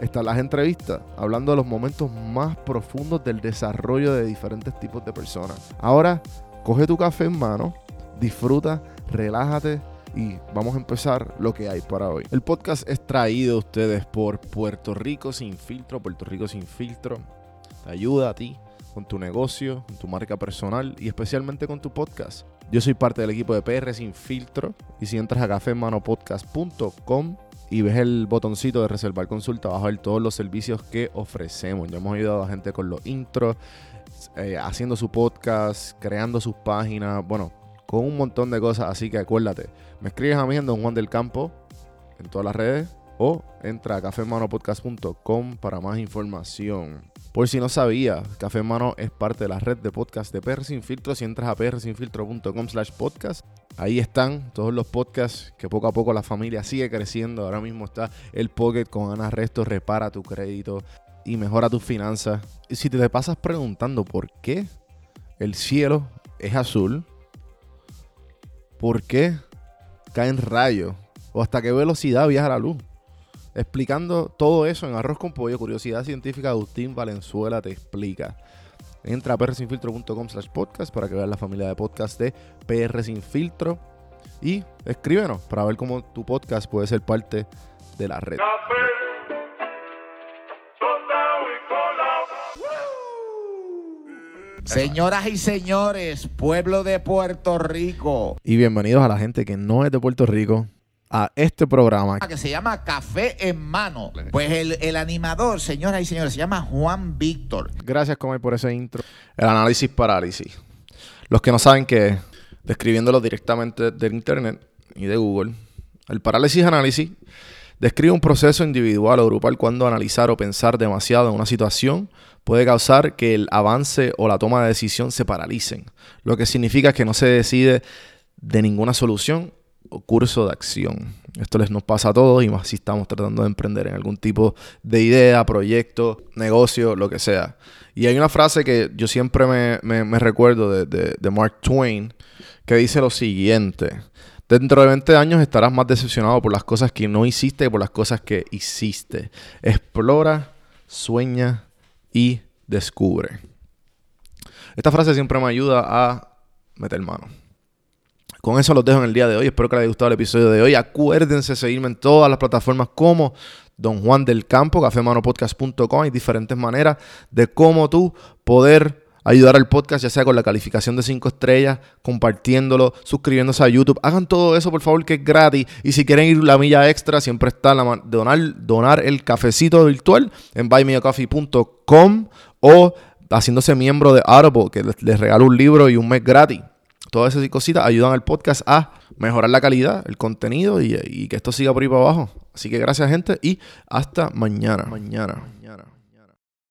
están las entrevistas, hablando de los momentos más profundos del desarrollo de diferentes tipos de personas. Ahora, coge tu café en mano, disfruta, relájate y vamos a empezar lo que hay para hoy. El podcast es traído a ustedes por Puerto Rico Sin Filtro. Puerto Rico Sin Filtro te ayuda a ti con tu negocio, con tu marca personal y especialmente con tu podcast. Yo soy parte del equipo de PR Sin Filtro y si entras a cafemanopodcast.com y ves el botoncito de reservar consulta, vas a ver todos los servicios que ofrecemos. Ya hemos ayudado a gente con los intros, eh, haciendo su podcast, creando sus páginas, bueno, con un montón de cosas. Así que acuérdate, me escribes a mí en Don Juan del Campo en todas las redes o entra a cafemanopodcast.com para más información. Por si no sabía, Café Mano es parte de la red de podcast de PR Sin Filtro. Si entras a prsinfiltro.com slash podcast, ahí están todos los podcasts que poco a poco la familia sigue creciendo. Ahora mismo está el Pocket con Ana Resto, repara tu crédito y mejora tus finanzas. Y si te pasas preguntando por qué el cielo es azul, por qué caen rayos o hasta qué velocidad viaja la luz explicando todo eso en Arroz con Pollo, Curiosidad Científica, Agustín Valenzuela te explica. Entra a prsinfiltro.com slash podcast para que veas la familia de podcast de PR Sin Filtro y escríbenos para ver cómo tu podcast puede ser parte de la red. Señoras y señores, pueblo de Puerto Rico. Y bienvenidos a la gente que no es de Puerto Rico, a este programa. Que se llama Café en Mano. Pues el, animador, señoras y señores, se llama Juan Víctor. Gracias, Comer, por ese intro. El análisis parálisis. Los que no saben que, describiéndolo directamente del Internet y de Google, el parálisis análisis describe un proceso individual o grupal cuando analizar o pensar demasiado en una situación puede causar que el avance o la toma de decisión se paralicen, lo que significa que no se decide de ninguna solución o curso de acción. Esto les nos pasa a todos y más si estamos tratando de emprender en algún tipo de idea, proyecto, negocio, lo que sea. Y hay una frase que yo siempre me, recuerdo de, de, Mark Twain que dice lo siguiente. Dentro de 20 años estarás más decepcionado por las cosas que no hiciste que por las cosas que hiciste. Explora, sueña y descubre. Esta frase siempre me ayuda a meter mano. Con eso los dejo en el día de hoy. Espero que les haya gustado el episodio de hoy. Acuérdense de seguirme en todas las plataformas como Don Juan del Campo, cafemanopodcast.com. Hay diferentes maneras de cómo tú poder ayudar al podcast, ya sea con la calificación de 5 estrellas, compartiéndolo, suscribiéndose a YouTube. Hagan todo eso, por favor, que es gratis. Y si quieren ir la milla extra, siempre está la donar, donar el cafecito virtual en buymeacoffee.com o haciéndose miembro de Audible, que les regalo un libro y un mes gratis. Todas esas cositas ayudan al podcast a mejorar la calidad, el contenido y, que esto siga por ahí para abajo. Así que gracias gente y hasta mañana. Mañana. mañana.